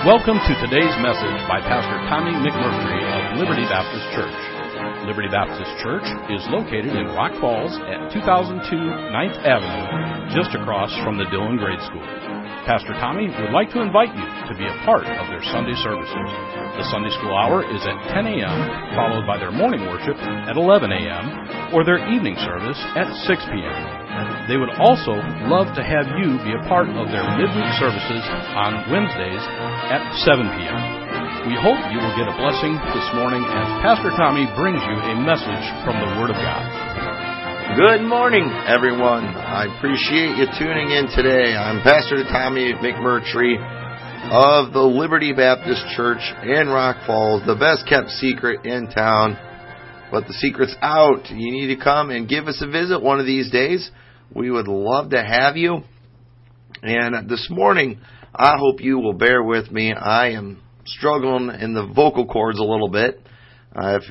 Welcome to today's message by Pastor Tommy McMurtry of Liberty Baptist Church. Liberty Baptist Church is located in Rock Falls at 2002 9th Avenue, just across from the Dillon Grade School. Pastor Tommy would like to invite you to be a part of their Sunday services. The Sunday school hour is at 10 a.m., followed by their morning worship at 11 a.m., or their evening service at 6 p.m. They would also love to have you be a part of their midweek services on Wednesdays at 7 p.m. We hope you will get a blessing this morning as Pastor Tommy brings you a message from the Word of God. Good morning, everyone. I appreciate you tuning in today. I'm Pastor Tommy McMurtry of the Liberty Baptist Church in Rock Falls, the best kept secret in town. But the secret's out. You need to come and give us a visit one of these days. We would love to have you. And this morning, I hope you will bear with me. I am struggling in the vocal cords a little bit. I've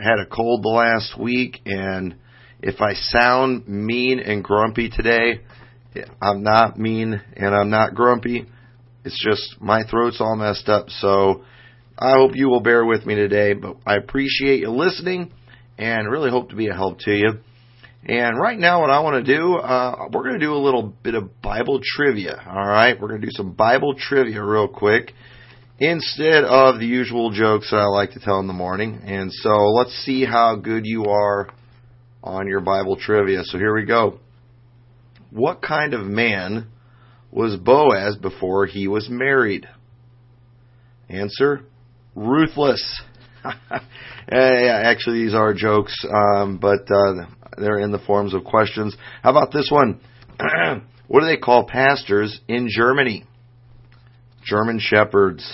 had a cold the last week, and if I sound mean and grumpy today, I'm not mean and I'm not grumpy. It's just my throat's all messed up. So I hope you will bear with me today, but I appreciate you listening and really hope to be a help to you. And right now, what I want to do, uh, we're going to do a little bit of Bible trivia. All right, we're going to do some Bible trivia real quick instead of the usual jokes that I like to tell in the morning. And so let's see how good you are on your Bible trivia. So here we go. What kind of man was Boaz before he was married? Answer: ruthless. yeah, actually, these are jokes, um, but uh, they're in the forms of questions. How about this one? what do they call pastors in Germany? German shepherds.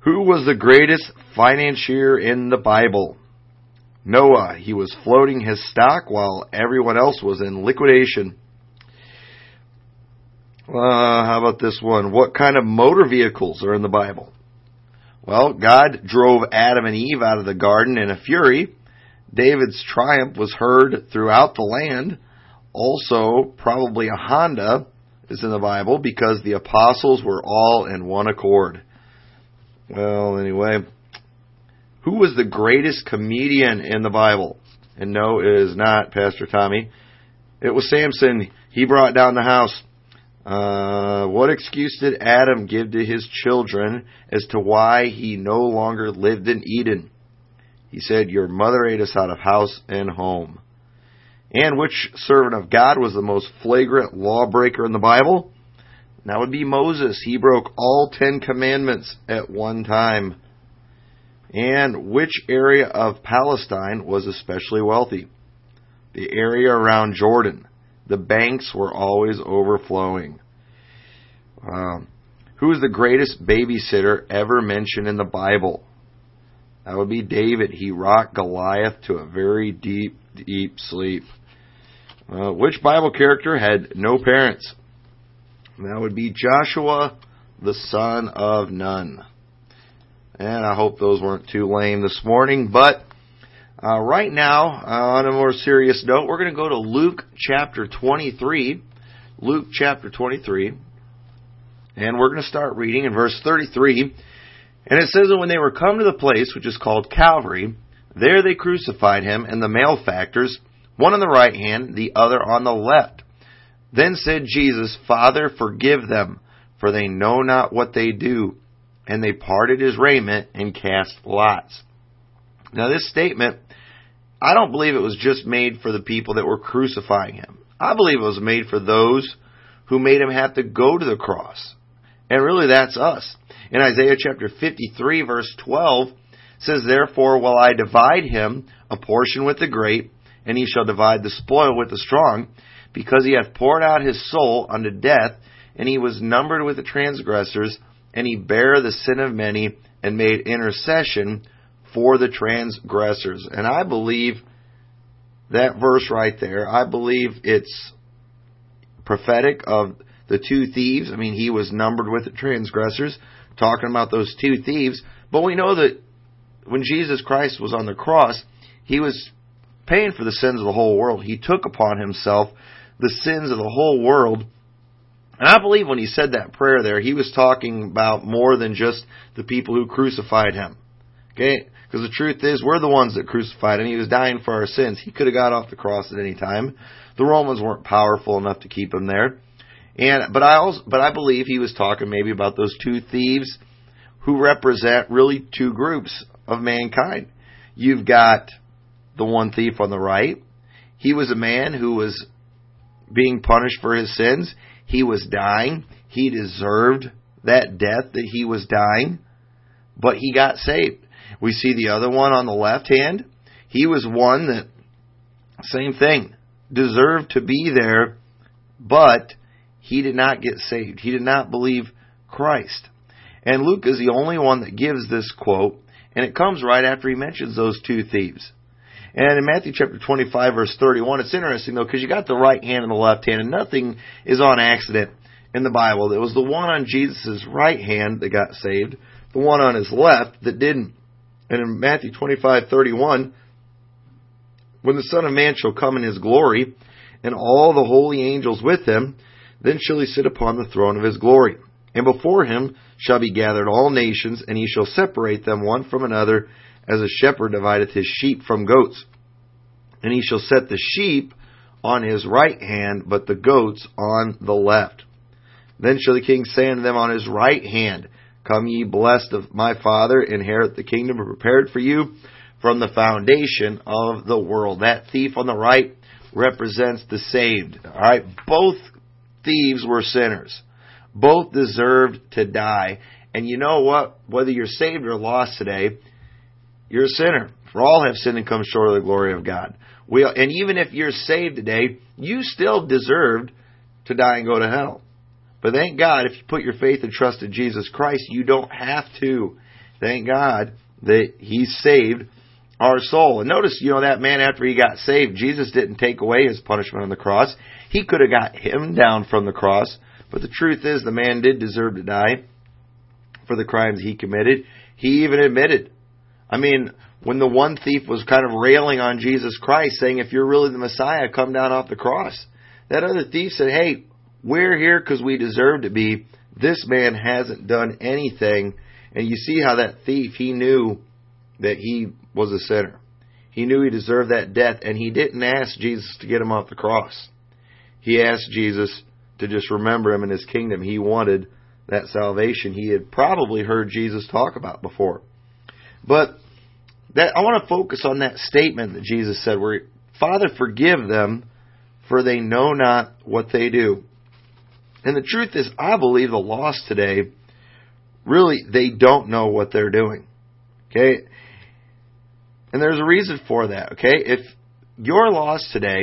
Who was the greatest financier in the Bible? Noah. He was floating his stock while everyone else was in liquidation. Uh, how about this one? What kind of motor vehicles are in the Bible? Well, God drove Adam and Eve out of the garden in a fury. David's triumph was heard throughout the land. Also, probably a Honda is in the Bible because the apostles were all in one accord. Well, anyway, who was the greatest comedian in the Bible? And no, it is not Pastor Tommy. It was Samson. He brought down the house. Uh, what excuse did Adam give to his children as to why he no longer lived in Eden? He said, Your mother ate us out of house and home. And which servant of God was the most flagrant lawbreaker in the Bible? That would be Moses. He broke all Ten Commandments at one time. And which area of Palestine was especially wealthy? The area around Jordan. The banks were always overflowing. Um, who is the greatest babysitter ever mentioned in the Bible? That would be David. He rocked Goliath to a very deep, deep sleep. Uh, which Bible character had no parents? That would be Joshua, the son of Nun. And I hope those weren't too lame this morning. But uh, right now, uh, on a more serious note, we're going to go to Luke chapter 23. Luke chapter 23. And we're going to start reading in verse 33. And it says that when they were come to the place which is called Calvary, there they crucified him and the malefactors, one on the right hand, the other on the left. Then said Jesus, Father, forgive them, for they know not what they do. And they parted his raiment and cast lots. Now this statement, I don't believe it was just made for the people that were crucifying him. I believe it was made for those who made him have to go to the cross. And really that's us. In Isaiah chapter 53 verse 12 says, Therefore will I divide him a portion with the great, and he shall divide the spoil with the strong, because he hath poured out his soul unto death, and he was numbered with the transgressors, and he bare the sin of many, and made intercession for the transgressors. And I believe that verse right there, I believe it's prophetic of the two thieves. I mean, he was numbered with the transgressors talking about those two thieves. But we know that when Jesus Christ was on the cross, he was paying for the sins of the whole world. He took upon himself the sins of the whole world. And I believe when he said that prayer there, he was talking about more than just the people who crucified him. Okay? Because the truth is, we're the ones that crucified him. He was dying for our sins. He could have got off the cross at any time. The Romans weren't powerful enough to keep him there. And, but I also, but I believe he was talking maybe about those two thieves who represent really two groups of mankind. You've got the one thief on the right. He was a man who was being punished for his sins. He was dying. He deserved that death that he was dying, but he got saved. We see the other one on the left hand. He was one that, same thing, deserved to be there, but he did not get saved. He did not believe Christ. And Luke is the only one that gives this quote, and it comes right after he mentions those two thieves. And in Matthew chapter 25 verse 31, it's interesting though, because you got the right hand and the left hand, and nothing is on accident in the Bible. It was the one on Jesus' right hand that got saved, the one on his left that didn't. And in Matthew 25:31, when the Son of Man shall come in his glory, and all the holy angels with him, then shall he sit upon the throne of his glory. And before him shall be gathered all nations, and he shall separate them one from another, as a shepherd divideth his sheep from goats. And he shall set the sheep on his right hand, but the goats on the left. Then shall the king say unto them on his right hand, Come ye blessed of my Father, inherit the kingdom prepared for you from the foundation of the world. That thief on the right represents the saved. Alright, both thieves were sinners. Both deserved to die. And you know what? Whether you're saved or lost today, you're a sinner. For all have sinned and come short of the glory of God. We, and even if you're saved today, you still deserved to die and go to hell. But thank God, if you put your faith and trust in Jesus Christ, you don't have to. Thank God that He saved our soul. And notice, you know, that man after he got saved, Jesus didn't take away his punishment on the cross. He could have got him down from the cross. But the truth is, the man did deserve to die for the crimes he committed. He even admitted. I mean, when the one thief was kind of railing on Jesus Christ, saying, if you're really the Messiah, come down off the cross. That other thief said, hey, we're here because we deserve to be. This man hasn't done anything. And you see how that thief, he knew that he was a sinner. He knew he deserved that death, and he didn't ask Jesus to get him off the cross. He asked Jesus to just remember him in his kingdom. He wanted that salvation he had probably heard Jesus talk about before. But that I want to focus on that statement that Jesus said where Father forgive them for they know not what they do. And the truth is, I believe the lost today, really, they don't know what they're doing. Okay? And there's a reason for that, okay? If you're lost today,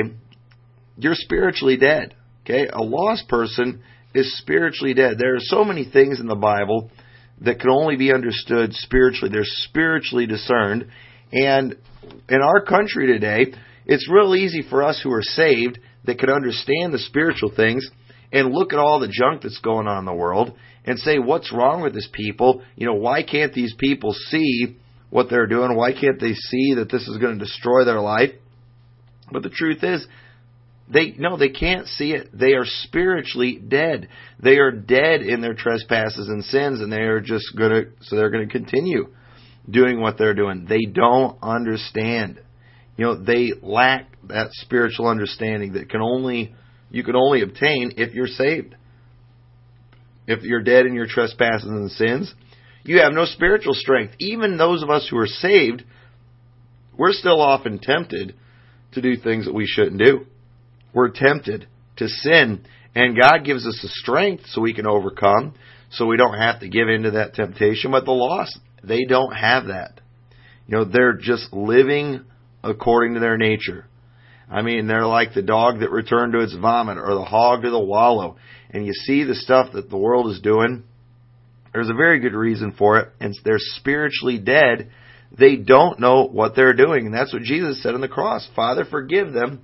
you're spiritually dead. Okay? A lost person is spiritually dead. There are so many things in the Bible that can only be understood spiritually. They're spiritually discerned. And in our country today, it's real easy for us who are saved that can understand the spiritual things and look at all the junk that's going on in the world and say, what's wrong with this people? You know, why can't these people see what they're doing? Why can't they see that this is going to destroy their life? But the truth is, they no, they can't see it. They are spiritually dead. They are dead in their trespasses and sins, and they are just gonna so they're gonna continue doing what they're doing. They don't understand. You know, they lack that spiritual understanding that can only you can only obtain if you're saved. If you're dead in your trespasses and sins, you have no spiritual strength. Even those of us who are saved, we're still often tempted to do things that we shouldn't do. We're tempted to sin, and God gives us the strength so we can overcome, so we don't have to give in to that temptation. But the lost, they don't have that. You know, they're just living according to their nature. I mean, they're like the dog that returned to its vomit or the hog to the wallow. And you see the stuff that the world is doing. There's a very good reason for it. And they're spiritually dead. They don't know what they're doing. And that's what Jesus said on the cross. Father, forgive them,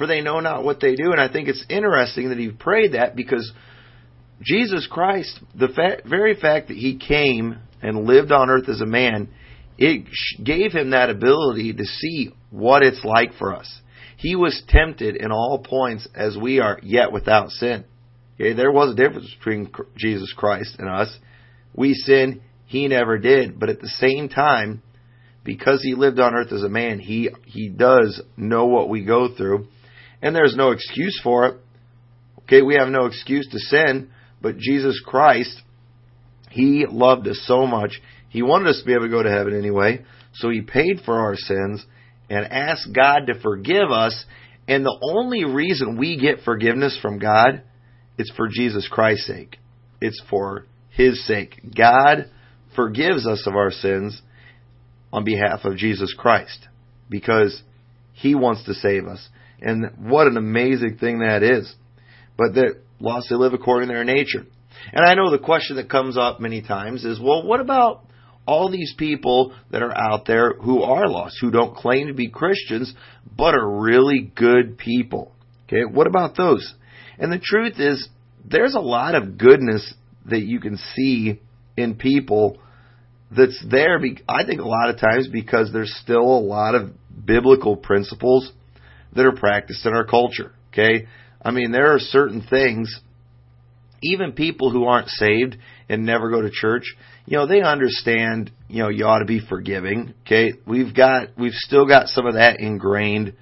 for they know not what they do. And I think it's interesting that he prayed that because Jesus Christ, the fa- very fact that he came and lived on earth as a man, it gave him that ability to see what it's like for us. He was tempted in all points as we are, yet without sin. Okay, there was a difference between Jesus Christ and us. We sin, he never did, but at the same time, because he lived on earth as a man, he he does know what we go through, and there's no excuse for it. Okay, we have no excuse to sin, but Jesus Christ, he loved us so much. He wanted us to be able to go to heaven anyway, so he paid for our sins and asked God to forgive us. And the only reason we get forgiveness from God is for Jesus Christ's sake. It's for his sake. God forgives us of our sins on behalf of Jesus Christ because he wants to save us. And what an amazing thing that is. But the lost they live according to their nature. And I know the question that comes up many times is, well, what about all these people that are out there who are lost, who don't claim to be Christians, but are really good people? Okay, what about those? And the truth is, there's a lot of goodness that you can see in people that's there, I think a lot of times because there's still a lot of biblical principles that are practiced in our culture. Okay? I mean, there are certain things, even people who aren't saved and never go to church, you know, they understand, you know, you ought to be forgiving. Okay? We've got, we've still got some of that ingrained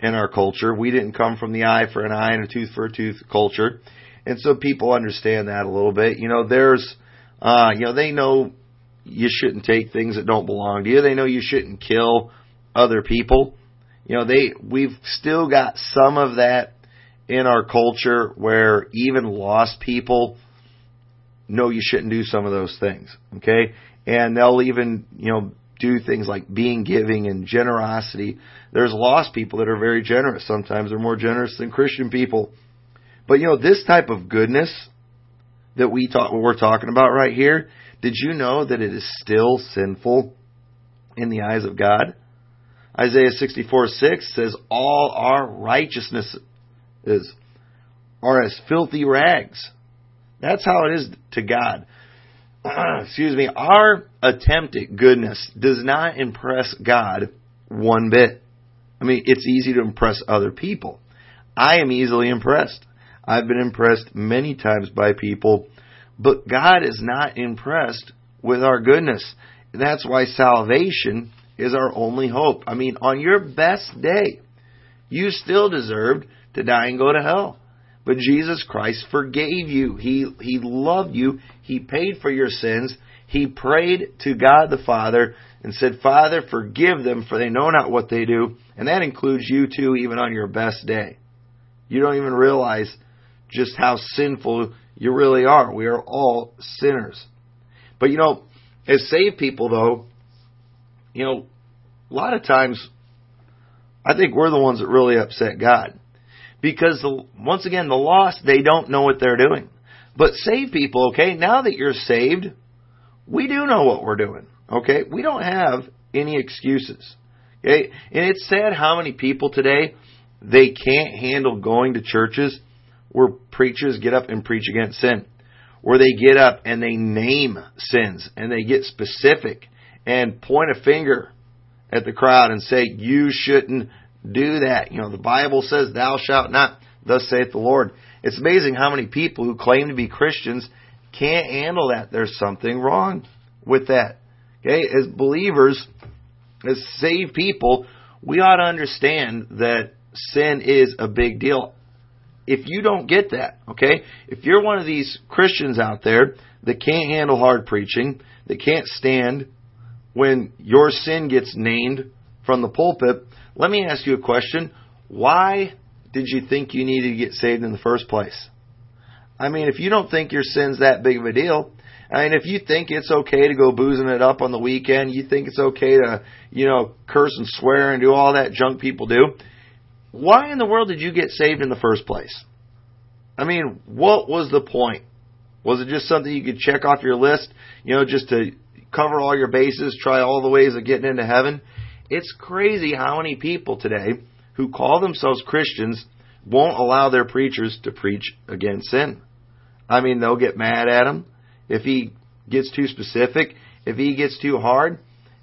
in our culture. We didn't come from the eye for an eye and a tooth for a tooth culture. And so people understand that a little bit. You know, there's, uh, you know, they know you shouldn't take things that don't belong to you. They know you shouldn't kill other people. You know, they we've still got some of that in our culture where even lost people know you shouldn't do some of those things. Okay? And they'll even, you know, do things like being giving and generosity. There's lost people that are very generous. Sometimes they're more generous than Christian people. But you know, this type of goodness that we talk, what we're talking about right here, did you know that it is still sinful in the eyes of God? Isaiah 64 6 says, All our righteousness is, are as filthy rags. That's how it is to God. Excuse me. Our attempt at goodness does not impress God one bit. I mean, it's easy to impress other people. I am easily impressed. I've been impressed many times by people but God is not impressed with our goodness. That's why salvation is our only hope. I mean, on your best day, you still deserved to die and go to hell. But Jesus Christ forgave you. He, he loved you. He paid for your sins. He prayed to God the Father and said, Father, forgive them for they know not what they do. And that includes you too, even on your best day. You don't even realize just how sinful you really are. We are all sinners. But you know, as saved people though, you know, a lot of times I think we're the ones that really upset God. Because the, once again, the lost, they don't know what they're doing. But saved people, okay, now that you're saved, we do know what we're doing. Okay? We don't have any excuses. Okay? And it's sad how many people today, they can't handle going to churches where preachers get up and preach against sin, where they get up and they name sins and they get specific and point a finger at the crowd and say, you shouldn't do that. You know, the Bible says, thou shalt not, thus saith the Lord. It's amazing how many people who claim to be Christians can't handle that. There's something wrong with that. Okay, as believers, as saved people, we ought to understand that sin is a big deal if you don't get that, okay, if you're one of these Christians out there that can't handle hard preaching, that can't stand when your sin gets named from the pulpit, let me ask you a question. Why did you think you needed to get saved in the first place? I mean, if you don't think your sin's that big of a deal, I mean, if you think it's okay to go boozing it up on the weekend, you think it's okay to, you know, curse and swear and do all that junk people do, why in the world did you get saved in the first place? I mean, what was the point? Was it just something you could check off your list, you know, just to cover all your bases, try all the ways of getting into heaven? It's crazy how many people today who call themselves Christians won't allow their preachers to preach against sin. I mean, they'll get mad at him if he gets too specific, if he gets too hard.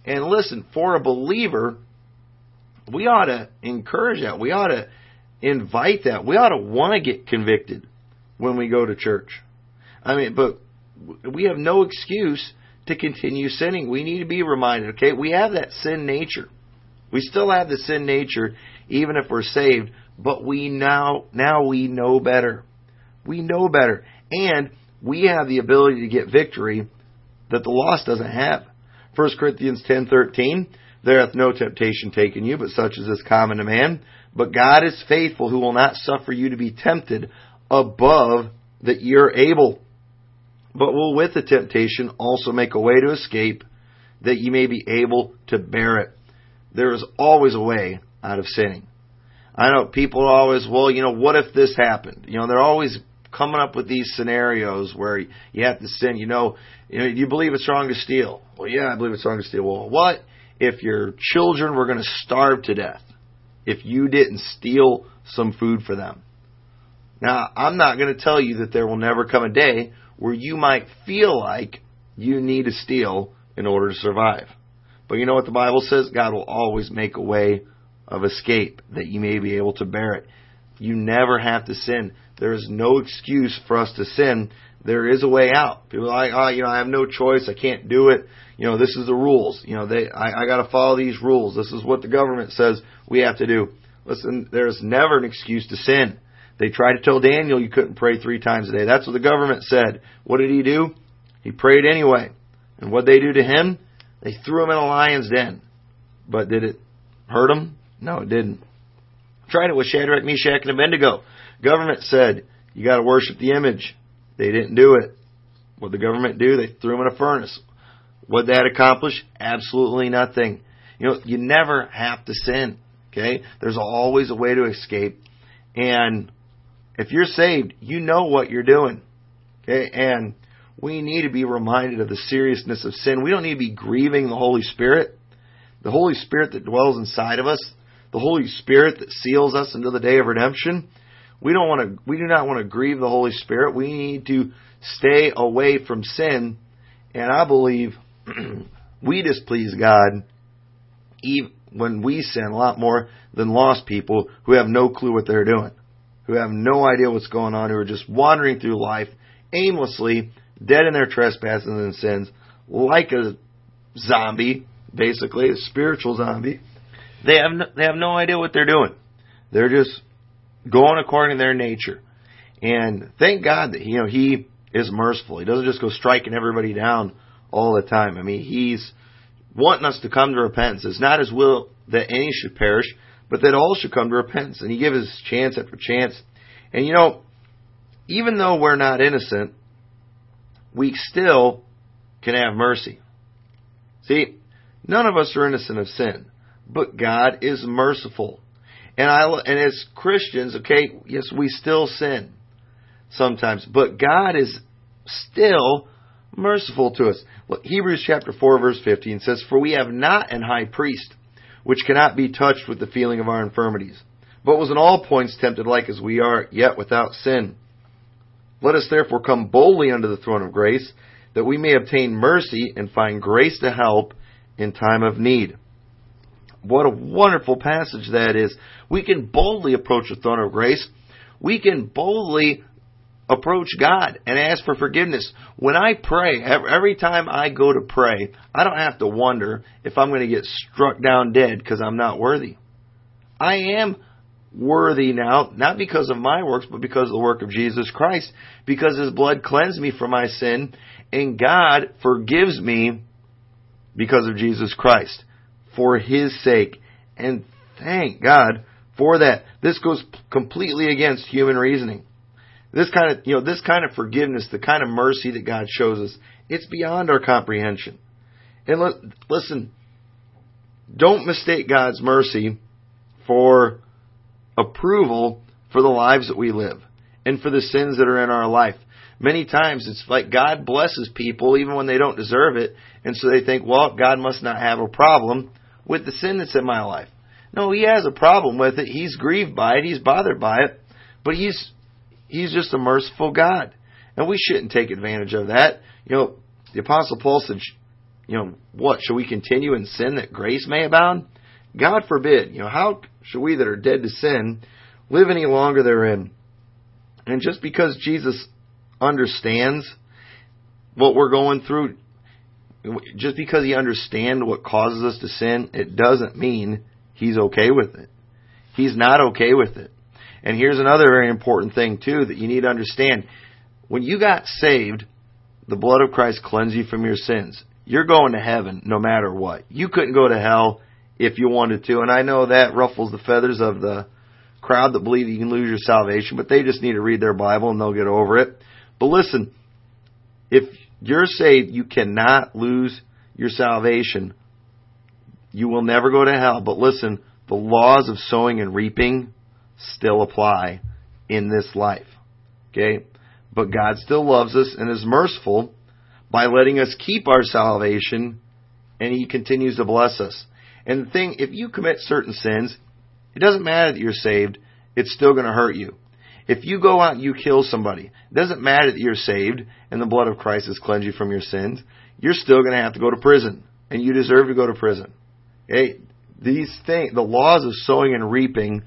And listen, for a believer, we ought to encourage that. We ought to invite that. We ought to want to get convicted when we go to church. I mean, but we have no excuse to continue sinning. We need to be reminded, okay? We have that sin nature. We still have the sin nature even if we're saved, but we now now we know better. We know better. And we have the ability to get victory that the lost doesn't have. 1 Corinthians 10:13 There hath no temptation taken you, but such as is common to man. But God is faithful, who will not suffer you to be tempted above that you're able, but will with the temptation also make a way to escape, that you may be able to bear it. There is always a way out of sinning. I know people always, well, you know, what if this happened? You know, they're always coming up with these scenarios where you have to sin. You know, you know, you believe it's wrong to steal. Well, yeah, I believe it's wrong to steal. Well, what if your children were going to starve to death if you didn't steal some food for them? Now, I'm not going to tell you that there will never come a day where you might feel like you need to steal in order to survive. But you know what the Bible says? God will always make a way of escape that you may be able to bear it. You never have to sin. There is no excuse for us to sin. There is a way out. People are like, oh, you know, I have no choice. I can't do it. You know, this is the rules. You know, they, I, I got to follow these rules. This is what the government says we have to do. Listen, there's never an excuse to sin. They tried to tell Daniel you couldn't pray three times a day. That's what the government said. What did he do? He prayed anyway. And what they do to him? They threw him in a lion's den. But did it hurt him? No, it didn't. Tried it with Shadrach, Meshach, and Abednego. Government said, you gotta worship the image. They didn't do it. What the government do? They threw him in a furnace. What that accomplish? Absolutely nothing. You know, you never have to sin. Okay? There's always a way to escape. And if you're saved, you know what you're doing. Okay? And we need to be reminded of the seriousness of sin. We don't need to be grieving the Holy Spirit. The Holy Spirit that dwells inside of us, the Holy Spirit that seals us into the day of redemption. We don't want to, we do not want to grieve the Holy Spirit. We need to stay away from sin. And I believe we displease God even when we sin a lot more than lost people who have no clue what they're doing, who have no idea what's going on, who are just wandering through life aimlessly, dead in their trespasses and sins, like a zombie, basically, a spiritual zombie. They have no, they have no idea what they're doing. They're just going according to their nature. And thank God that you know He is merciful. He doesn't just go striking everybody down all the time. I mean, He's wanting us to come to repentance. It's not His will that any should perish, but that all should come to repentance. And He gives us chance after chance. And you know, even though we're not innocent, we still can have mercy. See, none of us are innocent of sin, but God is merciful. And I and as Christians, okay, yes, we still sin sometimes, but God is still merciful to us. Well, Hebrews chapter 4 verse 15 says, For we have not an high priest, which cannot be touched with the feeling of our infirmities, but was in all points tempted like as we are, yet without sin. Let us therefore come boldly unto the throne of grace, that we may obtain mercy and find grace to help in time of need. What a wonderful passage that is. We can boldly approach the throne of grace. We can boldly approach God and ask for forgiveness. When I pray, every time I go to pray, I don't have to wonder if I'm going to get struck down dead because I'm not worthy. I am worthy now, not because of my works, but because of the work of Jesus Christ, because His blood cleansed me from my sin, and God forgives me because of Jesus Christ for His sake. And thank God for that. This goes completely against human reasoning. This kind of, you know, this kind of forgiveness, the kind of mercy that God shows us, it's beyond our comprehension. And listen, don't mistake God's mercy for approval for the lives that we live and for the sins that are in our life. Many times it's like God blesses people even when they don't deserve it, and so they think, well, God must not have a problem with the sin that's in my life. No, He has a problem with it. He's grieved by it. He's bothered by it, but He's He's just a merciful God, and we shouldn't take advantage of that. You know, the Apostle Paul said, you know, what shall we continue in sin that grace may abound? God forbid. You know, how should we that are dead to sin live any longer therein? And just because Jesus understands what we're going through, just because he understands what causes us to sin, it doesn't mean he's okay with it. He's not okay with it. And here's another very important thing too that you need to understand. When you got saved, the blood of Christ cleansed you from your sins. You're going to heaven no matter what. You couldn't go to hell if you wanted to. And I know that ruffles the feathers of the crowd that believe you can lose your salvation, but they just need to read their Bible and they'll get over it. But listen, if you're saved, you cannot lose your salvation. You will never go to hell. But listen, the laws of sowing and reaping still apply in this life. Okay? But God still loves us and is merciful by letting us keep our salvation and He continues to bless us. And the thing, if you commit certain sins, it doesn't matter that you're saved, it's still going to hurt you. If you go out and you kill somebody, it doesn't matter that you're saved and the blood of Christ has cleansed you from your sins, you're still going to have to go to prison. And you deserve to go to prison. Okay? These things, the laws of sowing and reaping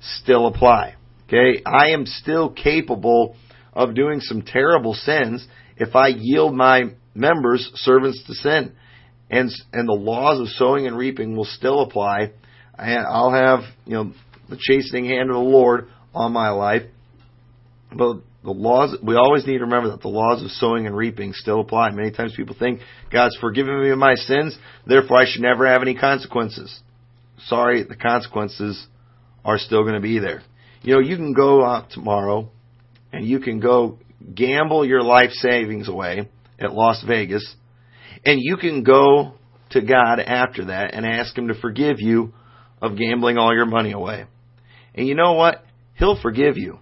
still apply. Okay? I am still capable of doing some terrible sins if I yield my members servants to sin. And, and the laws of sowing and reaping will still apply. And I'll have, you know, the chastening hand of the Lord on my life. But the laws, we always need to remember that the laws of sowing and reaping still apply. Many times people think God's forgiven me of my sins, therefore I should never have any consequences. Sorry, the consequences are still going to be there. You know, you can go out tomorrow and you can go gamble your life savings away at Las Vegas and you can go to God after that and ask Him to forgive you of gambling all your money away. And you know what? He'll forgive you,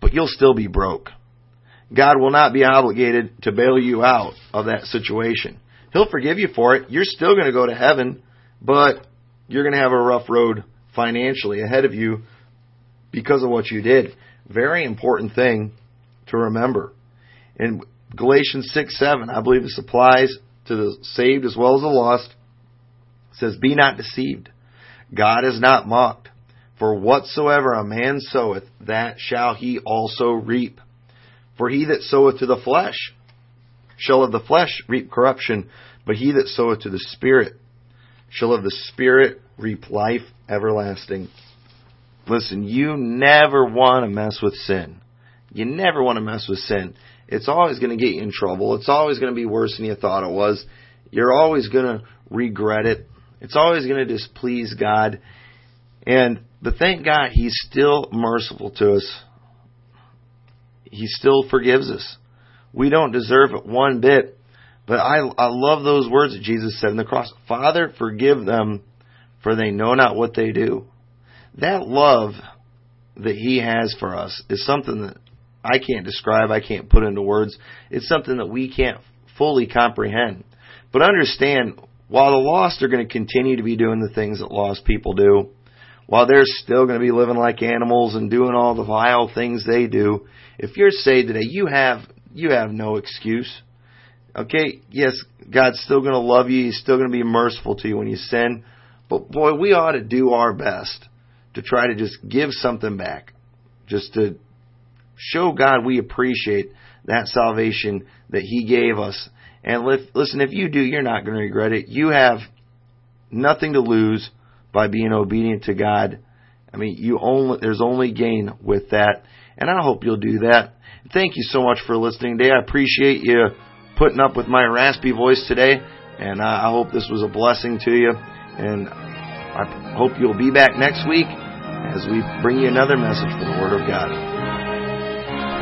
but you'll still be broke. God will not be obligated to bail you out of that situation. He'll forgive you for it. You're still going to go to heaven, but you're going to have a rough road financially ahead of you because of what you did. Very important thing to remember. In Galatians 6 7, I believe this applies to the saved as well as the lost. It says, Be not deceived. God is not mocked. For whatsoever a man soweth, that shall he also reap. For he that soweth to the flesh shall of the flesh reap corruption, but he that soweth to the Spirit shall of the Spirit reap life everlasting. Listen, you never want to mess with sin. You never want to mess with sin. It's always going to get you in trouble. It's always going to be worse than you thought it was. You're always going to regret it. It's always going to displease God. And but thank God He's still merciful to us. He still forgives us. We don't deserve it one bit. But I, I love those words that Jesus said in the cross. Father, forgive them, for they know not what they do. That love that He has for us is something that I can't describe, I can't put into words. It's something that we can't fully comprehend. But understand, while the lost are going to continue to be doing the things that lost people do, while they're still going to be living like animals and doing all the vile things they do, if you're saved today, you have you have no excuse. Okay, yes, God's still going to love you. He's still going to be merciful to you when you sin. But boy, we ought to do our best to try to just give something back. Just to show God we appreciate that salvation that He gave us. And listen, if you do, you're not going to regret it. You have nothing to lose by being obedient to God. I mean, you only there's only gain with that, and I hope you'll do that. Thank you so much for listening today. I appreciate you putting up with my raspy voice today, and I hope this was a blessing to you. And I hope you'll be back next week as we bring you another message from the Word of God.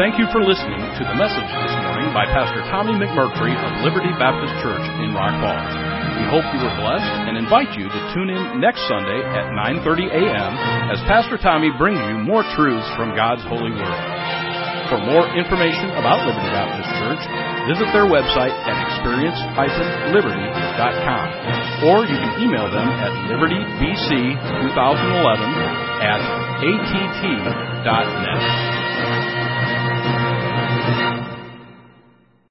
Thank you for listening to the message this morning by Pastor Tommy McMurtry of Liberty Baptist Church in Rock Falls. We hope you were blessed and invite you to tune in next Sunday at 9:30 a.m. as Pastor Tommy brings you more truths from God's holy word. For more information about Liberty Baptist Church, visit their website at experience-liberty.com or you can email them at libertybc2011 at att.net.